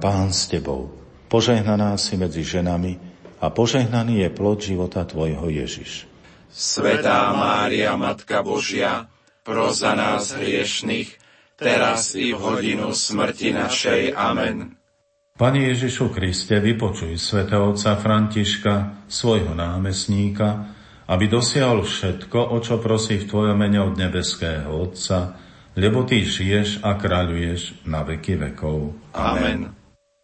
Pán s Tebou, požehnaná si medzi ženami a požehnaný je plod života Tvojho Ježiš. Svetá Mária, Matka Božia, pro za nás hriešných, teraz i v hodinu smrti našej. Amen. Pane Ježišu Kriste, vypočuj svätého otca Františka, svojho námestníka, aby dosiahol všetko, o čo prosí v Tvojom mene od nebeského Otca, lebo Ty žiješ a kráľuješ na veky vekov. Amen.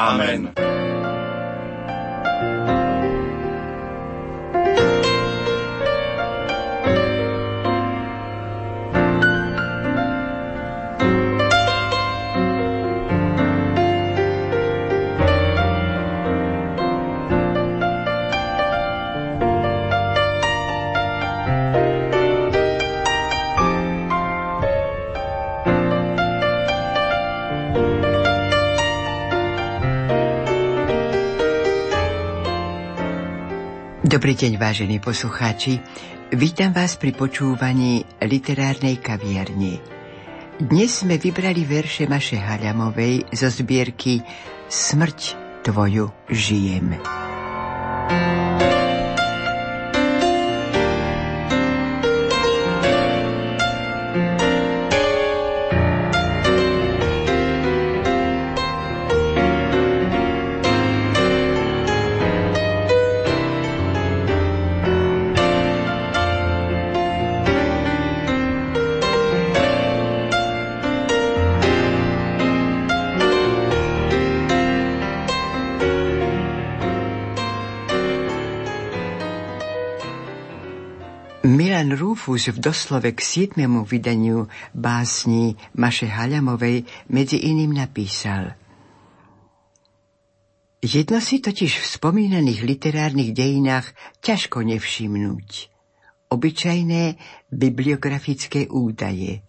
Amen. Dobrý deň, vážení poslucháči. Vítam vás pri počúvaní literárnej kaviarne. Dnes sme vybrali verše Maše Haľamovej zo zbierky Smrť tvoju žijem. thank you Rufus v doslove k siedmemu vydaniu básni Maše Haľamovej medzi iným napísal Jedno si totiž v spomínaných literárnych dejinách ťažko nevšimnúť. Obyčajné bibliografické údaje.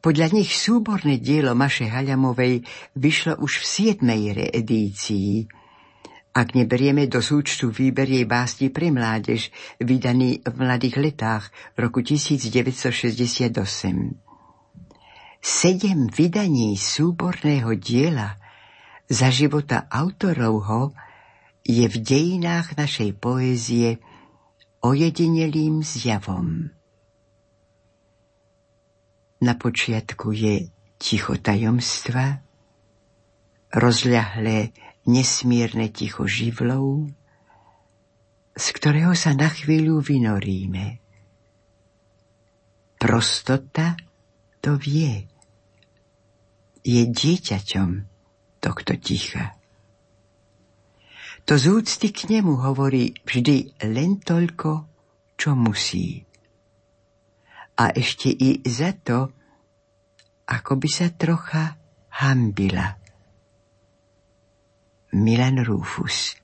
Podľa nich súborné dielo Maše Haľamovej vyšlo už v siedmej reedícii – ak neberieme do súčtu výber jej básni pre mládež, vydaný v mladých letách roku 1968. Sedem vydaní súborného diela za života autorovho je v dejinách našej poézie ojedinelým zjavom. Na počiatku je ticho tajomstva, rozľahlé nesmierne ticho živlov, z ktorého sa na chvíľu vynoríme. Prostota to vie. Je dieťaťom tohto ticha. To z úcty k nemu hovorí vždy len toľko, čo musí. A ešte i za to, ako by sa trocha hambila. Milan Rufus.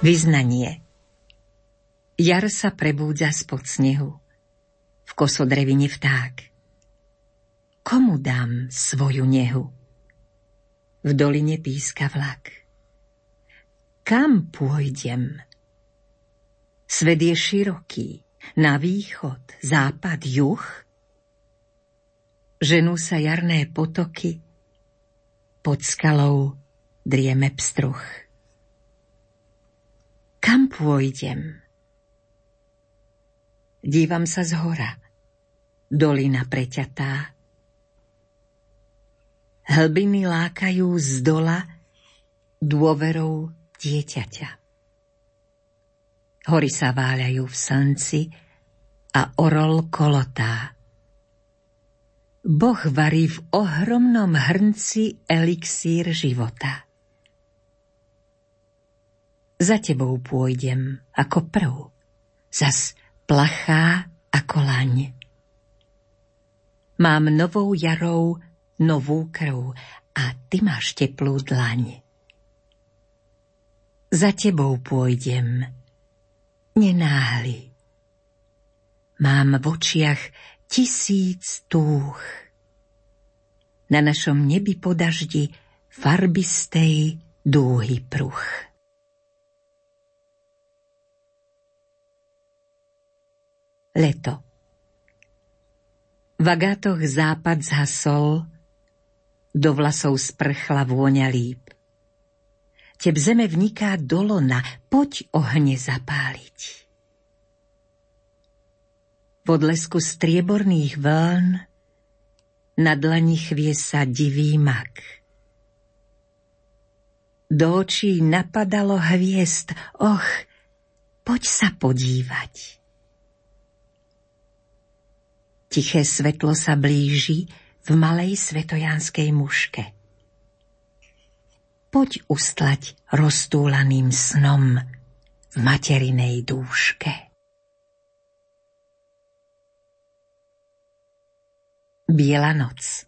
Vyznanie Jar sa prebúdza spod snehu. V kosodrevine vták. Komu dám svoju nehu? V doline píska vlak. Kam pôjdem? Svet je široký. Na východ, západ, juh. Ženú sa jarné potoky. Pod skalou drieme pstruh. Kam pôjdem? Dívam sa z hora. Dolina preťatá. Hlbiny lákajú z dola dôverou dieťaťa. Hory sa váľajú v slnci a orol kolotá. Boh varí v ohromnom hrnci elixír života. Za tebou pôjdem ako prv, zas plachá ako laň. Mám novou jarou novú krv a ty máš teplú dlaň. Za tebou pôjdem, nenáhli. Mám v očiach tisíc túch. Na našom nebi po daždi farbistej dúhy pruch. Leto. V agátoch západ zhasol, do vlasov sprchla vôňa líp. Teb zeme vniká do lona, poď ohne zapáliť. V odlesku strieborných vln na dlani chvie sa divý mak. Do očí napadalo hviezd, och, poď sa podívať. Tiché svetlo sa blíži v malej svetojanskej muške. Poď ustlať roztúlaným snom v materinej dúške. Biela noc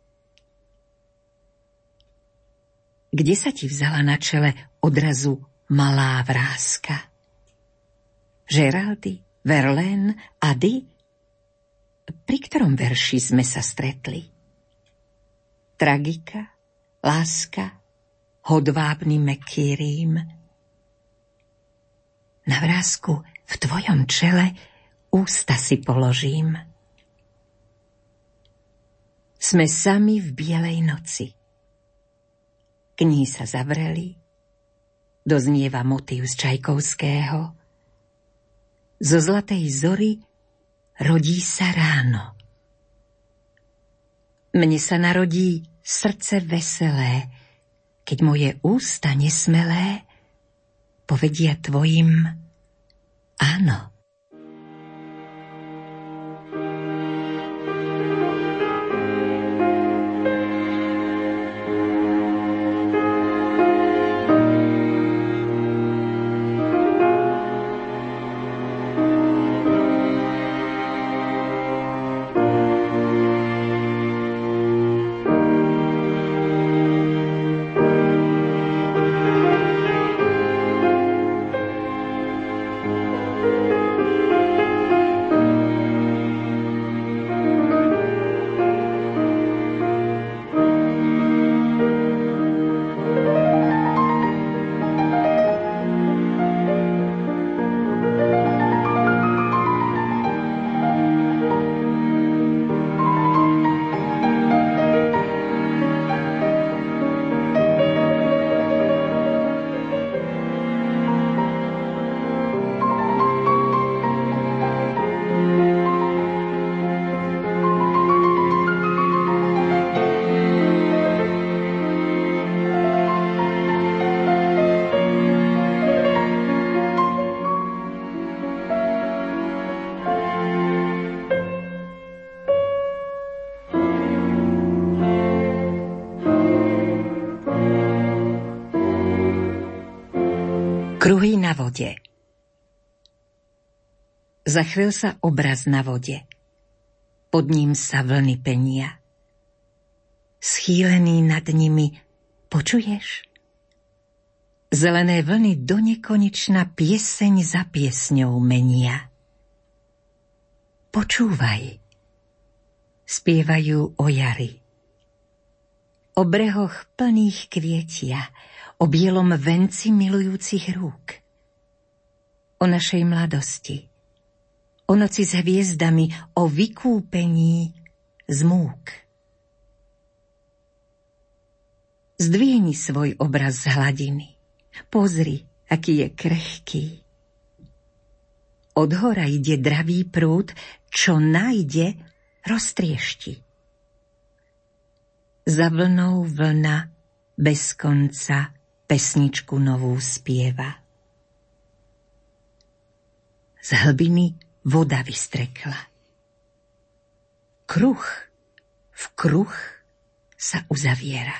Kde sa ti vzala na čele odrazu malá vrázka? Geraldy, Verlaine, Ady? Pri ktorom verši sme sa stretli? Tragika, láska, hodvábny meký rím. Na vrázku v tvojom čele ústa si položím. Sme sami v bielej noci. Knihy sa zavreli, doznieva motív z Čajkovského. Zo zlatej zory rodí sa ráno. Mne sa narodí srdce veselé, keď moje ústa nesmelé povedia tvojim áno. Kruhy na vode Zachvel sa obraz na vode. Pod ním sa vlny penia. Schýlený nad nimi, počuješ? Zelené vlny do nekonečna pieseň za piesňou menia. Počúvaj, spievajú o jari. O brehoch plných kvietia, o bielom venci milujúcich rúk. O našej mladosti, o noci s hviezdami, o vykúpení z múk. Zdvihni svoj obraz z hladiny. Pozri, aký je krehký. Od hora ide dravý prúd, čo nájde, roztriešti. Za vlnou vlna bez konca pesničku novú spieva. Z hlbiny voda vystrekla. Kruh v kruh sa uzaviera.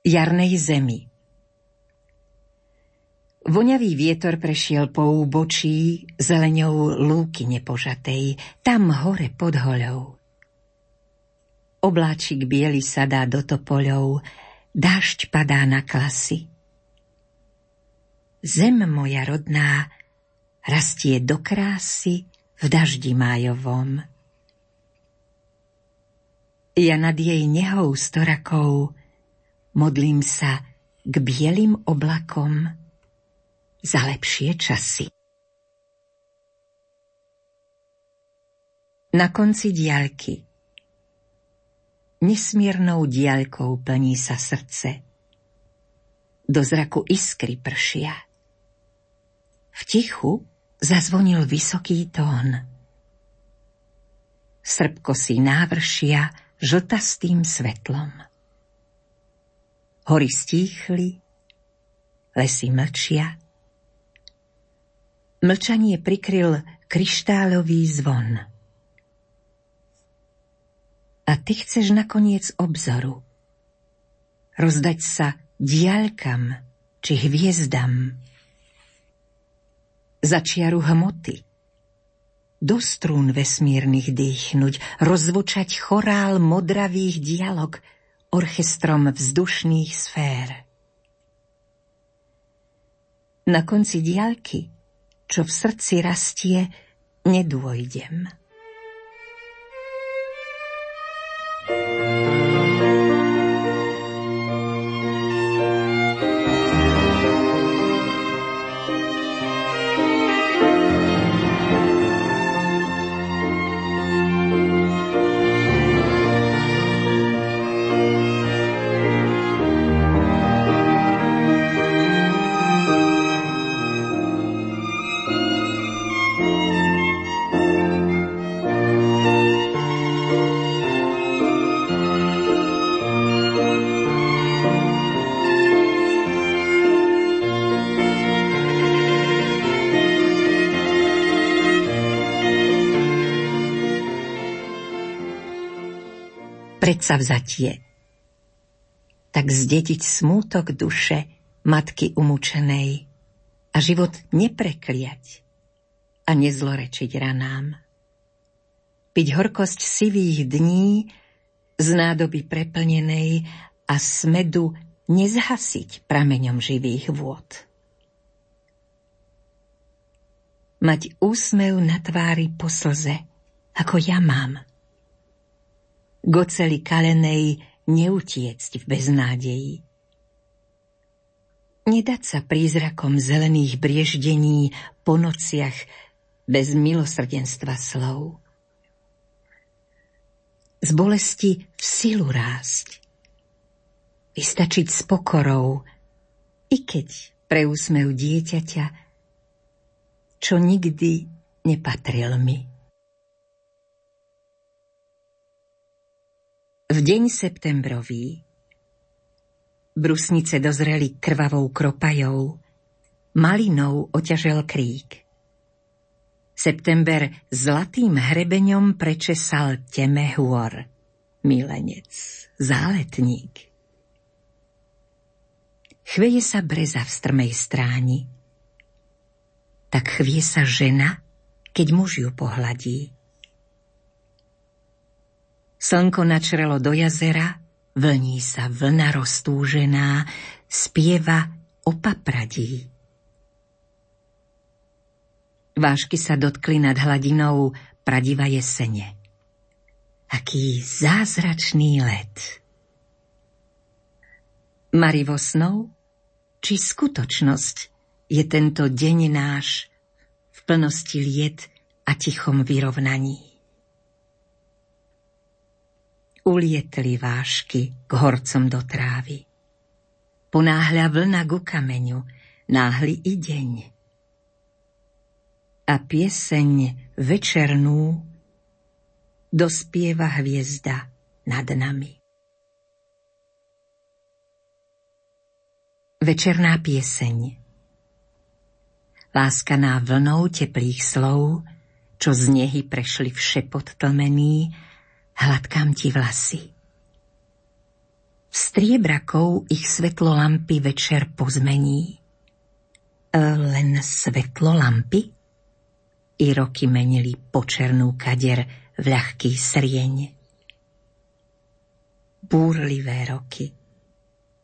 jarnej zemi. Voňavý vietor prešiel po úbočí zeleňou lúky nepožatej, tam hore pod hoľou. Obláčik biely sadá do topoľov, dážď padá na klasy. Zem moja rodná rastie do krásy v daždi májovom. Ja nad jej nehou storakov modlím sa k bielým oblakom za lepšie časy. Na konci diaľky Nesmiernou diaľkou plní sa srdce. Do zraku iskry pršia. V tichu zazvonil vysoký tón. Srbko si návršia žltastým svetlom. Hory stíchli, lesy mlčia. Mlčanie prikryl kryštálový zvon. A ty chceš nakoniec obzoru. Rozdať sa diaľkam či hviezdam. Začiaru hmoty. Do strún vesmírnych dýchnuť, rozvučať chorál modravých dialog – orchestrom vzdušných sfér. Na konci diaľky, čo v srdci rastie, nedôjdem. Predsavzatie. Tak zdediť smútok duše matky umúčenej a život neprekliať a nezlorečiť ranám. Piť horkosť sivých dní z nádoby preplnenej a smedu nezhasiť prameňom živých vôd. Mať úsmev na tvári po slze, ako ja mám – goceli kalenej neutiecť v beznádeji. Nedať sa prízrakom zelených brieždení po nociach bez milosrdenstva slov. Z bolesti v silu rásť. Vystačiť s pokorou, i keď pre úsmev dieťaťa, čo nikdy nepatril mi. V deň septembrový brusnice dozreli krvavou kropajou, malinou oťažel krík. September zlatým hrebeňom prečesal teme hôr, milenec, záletník. Chveje sa breza v strmej stráni, tak chvie sa žena, keď muž ju pohladí. Slnko načrelo do jazera, vlní sa vlna roztúžená, spieva o papradí. Vášky sa dotkli nad hladinou pradiva jesene. Aký zázračný let. Marivo snov, či skutočnosť je tento deň náš v plnosti liet a tichom vyrovnaní. Ulietli vášky k horcom do trávy. Ponáhľa vlna ku kameňu, náhli i deň. A pieseň večernú dospieva hviezda nad nami. Večerná pieseň Láskaná vlnou teplých slov, čo z nehy prešli v šepot tlmený, hladkám ti vlasy. Striebrakou ich svetlo lampy večer pozmení. E, len svetlo lampy? I roky menili počernú kader v ľahký srieň. Búrlivé roky.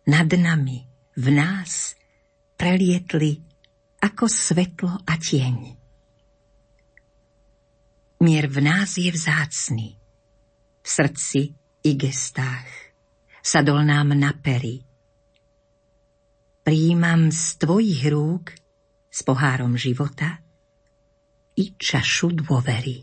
Nad nami, v nás, prelietli ako svetlo a tieň. Mier v nás je vzácný, v srdci i gestách sadol nám na pery. Príjmam z tvojich rúk s pohárom života i čašu dôvery.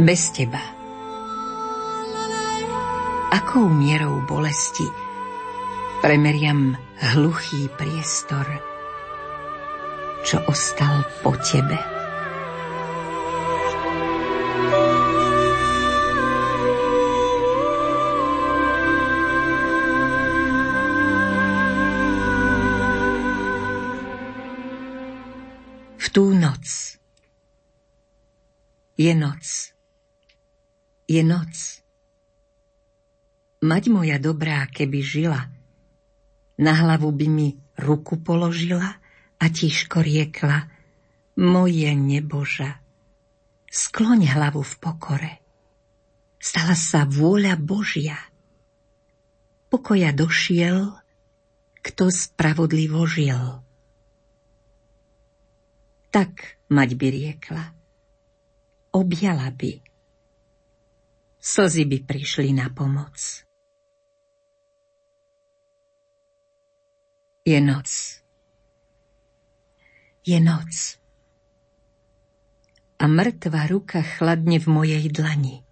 Bez teba. Akou mierou bolesti premeriam hluchý priestor, čo ostal po tebe. Tú noc je noc je noc. Mať moja dobrá, keby žila, na hlavu by mi ruku položila a tiško riekla, moje neboža, skloň hlavu v pokore. Stala sa vôľa Božia. Pokoja došiel, kto spravodlivo žil. Tak mať by riekla. Objala by slzy by prišli na pomoc. Je noc. Je noc. A mŕtva ruka chladne v mojej dlani.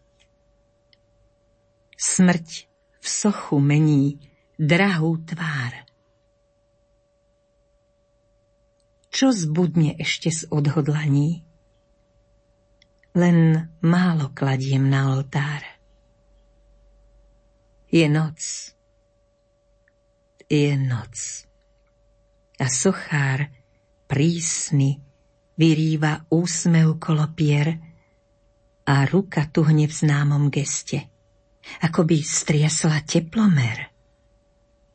Smrť v sochu mení drahú tvár. Čo zbudne ešte z odhodlaní? Len málo kladiem na oltár. Je noc. Je noc. A sochár prísny vyrýva úsmev kolo pier a ruka tuhne v známom geste, ako by striasla teplomer,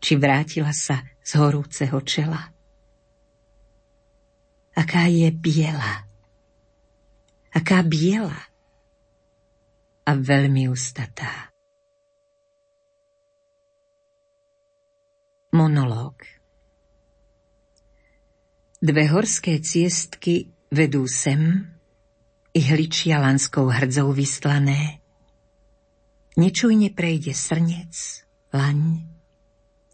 či vrátila sa z horúceho čela. Aká je biela, aká biela a veľmi ustatá. Monológ Dve horské ciestky vedú sem, i hličia lanskou hrdzou vystlané. Nečujne prejde srnec, laň,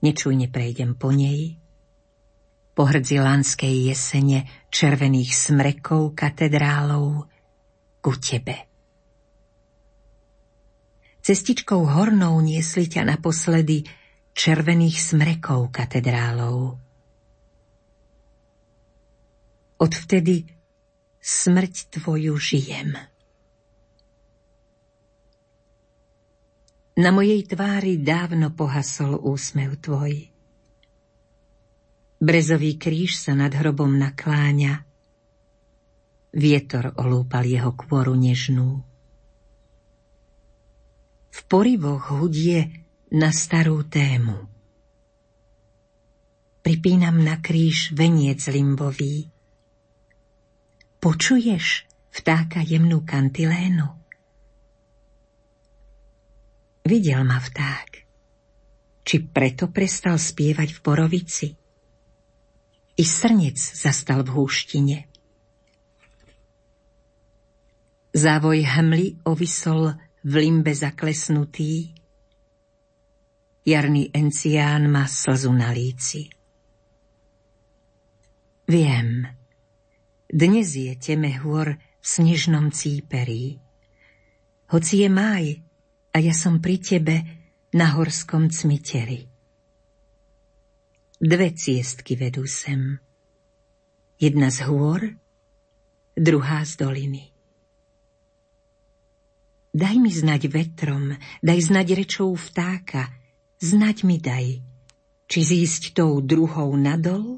nečujne prejdem po nej. Po hrdzi lanskej jesene červených smrekov katedrálov, ku tebe. Cestičkou hornou niesli ťa naposledy červených smrekov katedrálov. Odvtedy smrť tvoju žijem. Na mojej tvári dávno pohasol úsmev tvoj. Brezový kríž sa nad hrobom nakláňa. Vietor olúpal jeho kvoru nežnú. V porivoch hudie na starú tému. Pripínam na kríž veniec limbový. Počuješ vtáka jemnú kantilénu? Videl ma vták. Či preto prestal spievať v borovici? I srnec zastal v húštine. Závoj hmly ovisol v limbe zaklesnutý. Jarný encián má slzu na líci. Viem, dnes je teme hôr v snežnom cíperí. Hoci je máj a ja som pri tebe na horskom cmiteri. Dve ciestky vedú sem. Jedna z hôr, druhá z doliny. Daj mi znať vetrom, daj znať rečou vtáka, znať mi daj, či zísť tou druhou nadol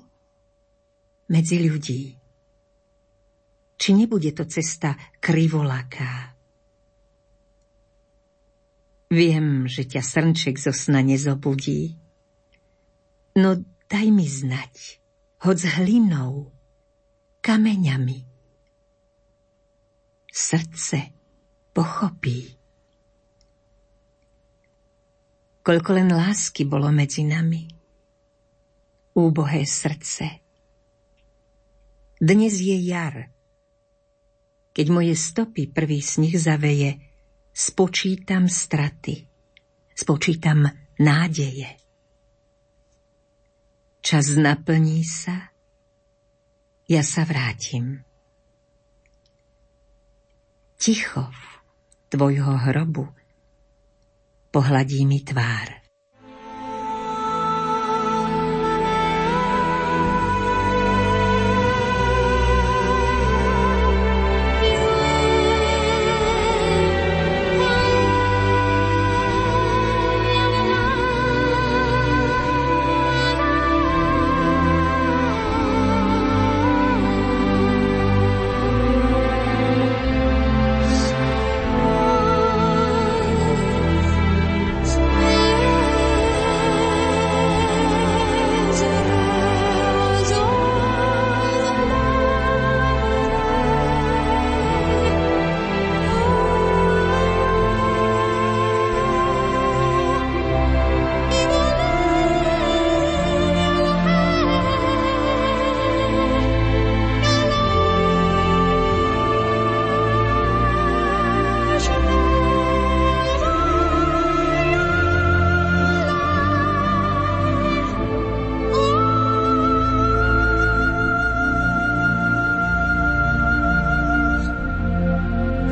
medzi ľudí. Či nebude to cesta krivolaká. Viem, že ťa srnček zo sna nezobudí, no daj mi znať, hoď s hlinou, kameňami. Srdce pochopí. Koľko len lásky bolo medzi nami. Úbohé srdce. Dnes je jar. Keď moje stopy prvý snih zaveje, spočítam straty, spočítam nádeje. Čas naplní sa, ja sa vrátim. Ticho tvojho hrobu pohladí mi tvár.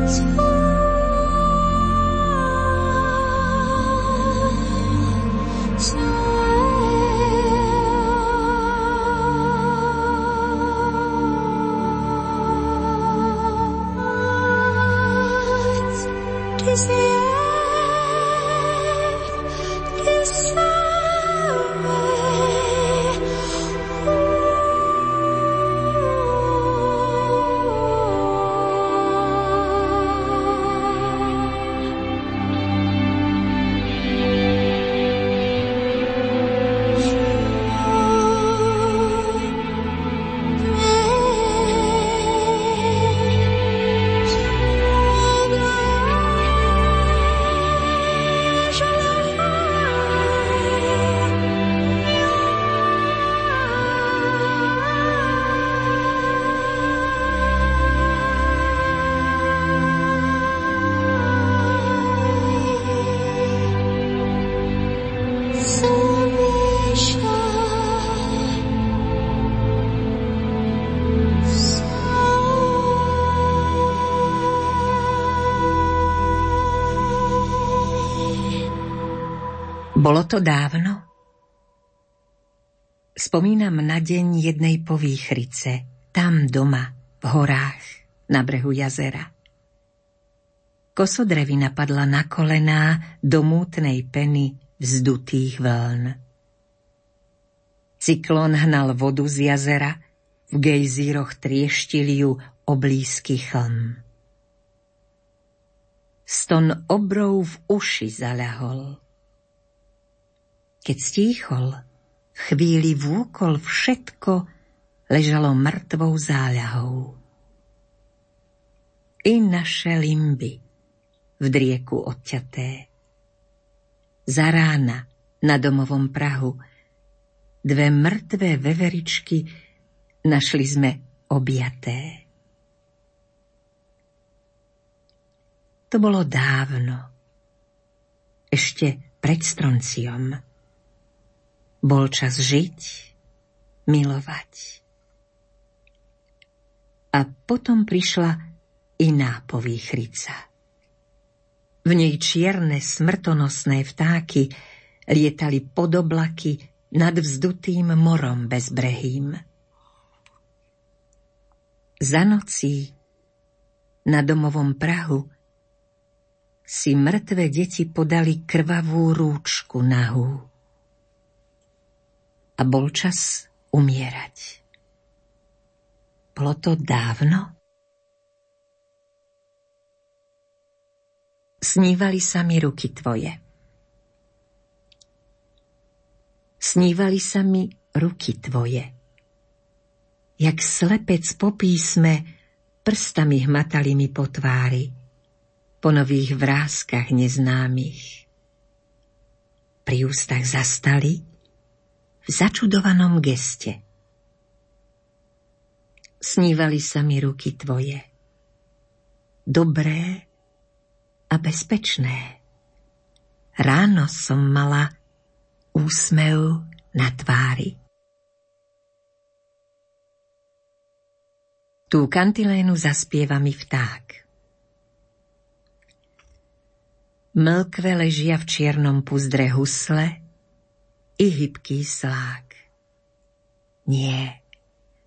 Podcast. Bolo to dávno? Spomínam na deň jednej povýchrice, tam doma, v horách, na brehu jazera. Kosodrevina padla na kolená do mútnej peny vzdutých vln. Cyklon hnal vodu z jazera, v gejzíroch trieštil ju oblízky chlm. Ston obrov v uši zaľahol. Keď stíchol, v chvíli vúkol všetko ležalo mŕtvou záľahou. I naše limby v drieku odťaté. Za rána na domovom prahu dve mŕtvé veveričky našli sme objaté. To bolo dávno, ešte pred stronciom. Bol čas žiť, milovať. A potom prišla iná povýchrica. V nej čierne smrtonosné vtáky lietali pod oblaky nad vzdutým morom bezbrehým. Za nocí na domovom prahu si mŕtve deti podali krvavú rúčku nahú. A bol čas umierať. Bolo to dávno? Snívali sa mi ruky tvoje. Snívali sa mi ruky tvoje jak slepec po písme, prstami hmatali mi po tvári, po nových vrázkach neznámych. Pri ústach zastali v začudovanom geste. Snívali sa mi ruky tvoje, dobré a bezpečné. Ráno som mala úsmev na tvári. Tú kantilénu zaspieva mi vták. Mlkve ležia v čiernom puzdre husle i hybký slák. Nie,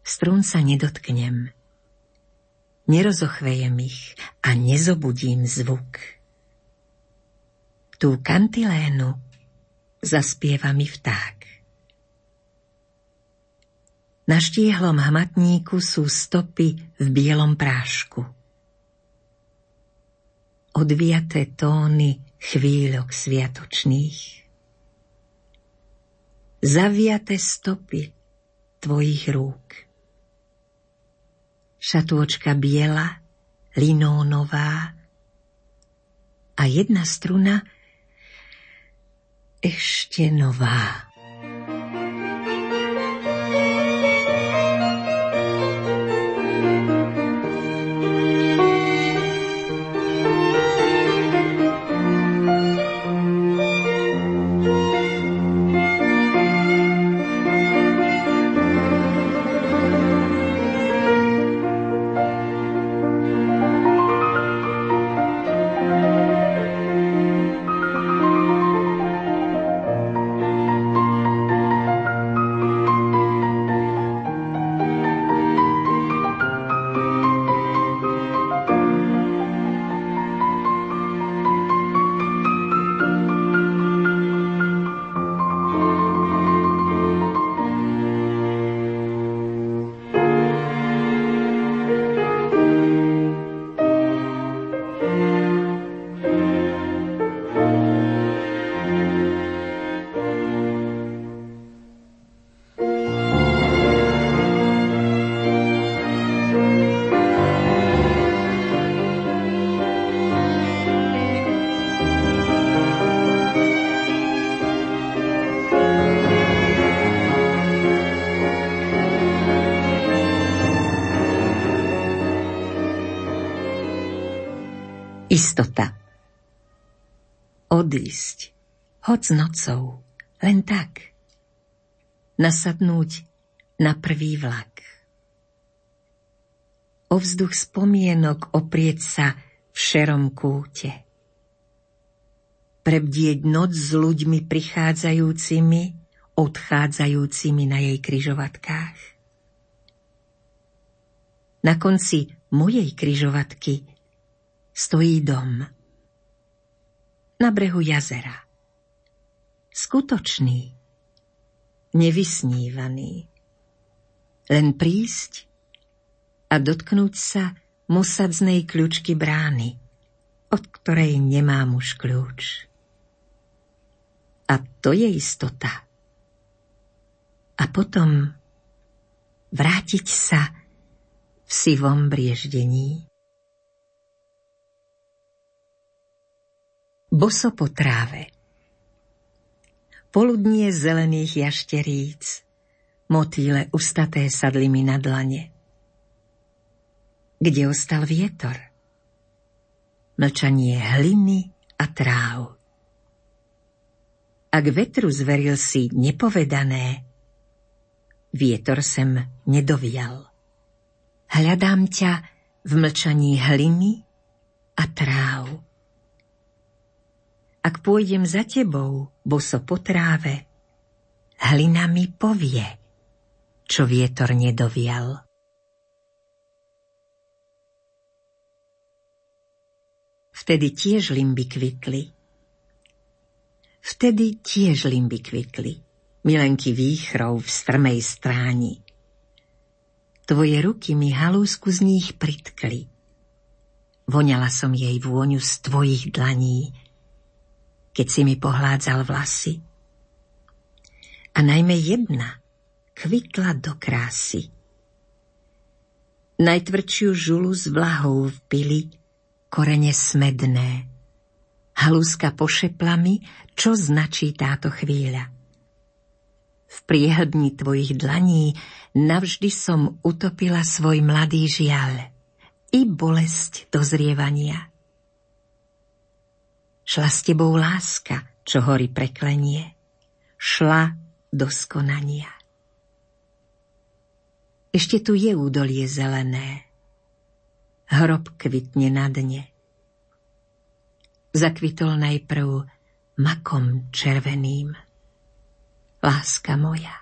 strún sa nedotknem. Nerozochvejem ich a nezobudím zvuk. Tú kantilénu zaspieva mi vták. Na štiehlom hmatníku sú stopy v bielom prášku. Odviaté tóny chvíľok sviatočných. Zaviaté stopy tvojich rúk. Šatôčka biela, linónová a jedna struna ešte nová. Istota. Odísť, hoc nocou, len tak. Nasadnúť na prvý vlak. O vzduch spomienok oprieť sa v šerom kúte. prebdieť noc s ľuďmi prichádzajúcimi, odchádzajúcimi na jej kryžovatkách. Na konci mojej kryžovatky stojí dom. Na brehu jazera. Skutočný, nevysnívaný. Len prísť a dotknúť sa musadznej kľúčky brány, od ktorej nemám už kľúč. A to je istota. A potom vrátiť sa v sivom brieždení. Boso po tráve Poludnie zelených jašteríc, motýle ustaté sadli mi na dlane. Kde ostal vietor? Mlčanie hliny a tráv. Ak vetru zveril si nepovedané, vietor sem nedovial. Hľadám ťa v mlčaní hliny a tráv. Ak pôjdem za tebou, boso po tráve, hlina mi povie, čo vietor nedovial. Vtedy tiež limby kvitli, Vtedy tiež limby kvitli, milenky výchrov v strmej stráni. Tvoje ruky mi halúsku z nich pritkli. Voňala som jej vôňu z tvojich dlaní, keď si mi pohládzal vlasy. A najmä jedna kvitla do krásy. Najtvrdšiu žulu z vlahou vpili korene smedné. Halúska pošepla mi, čo značí táto chvíľa. V priehlbni tvojich dlaní navždy som utopila svoj mladý žiaľ i bolesť dozrievania. Šla s tebou láska, čo hory preklenie. Šla do skonania. Ešte tu je údolie zelené. Hrob kvitne na dne. Zakvitol najprv makom červeným. Láska moja.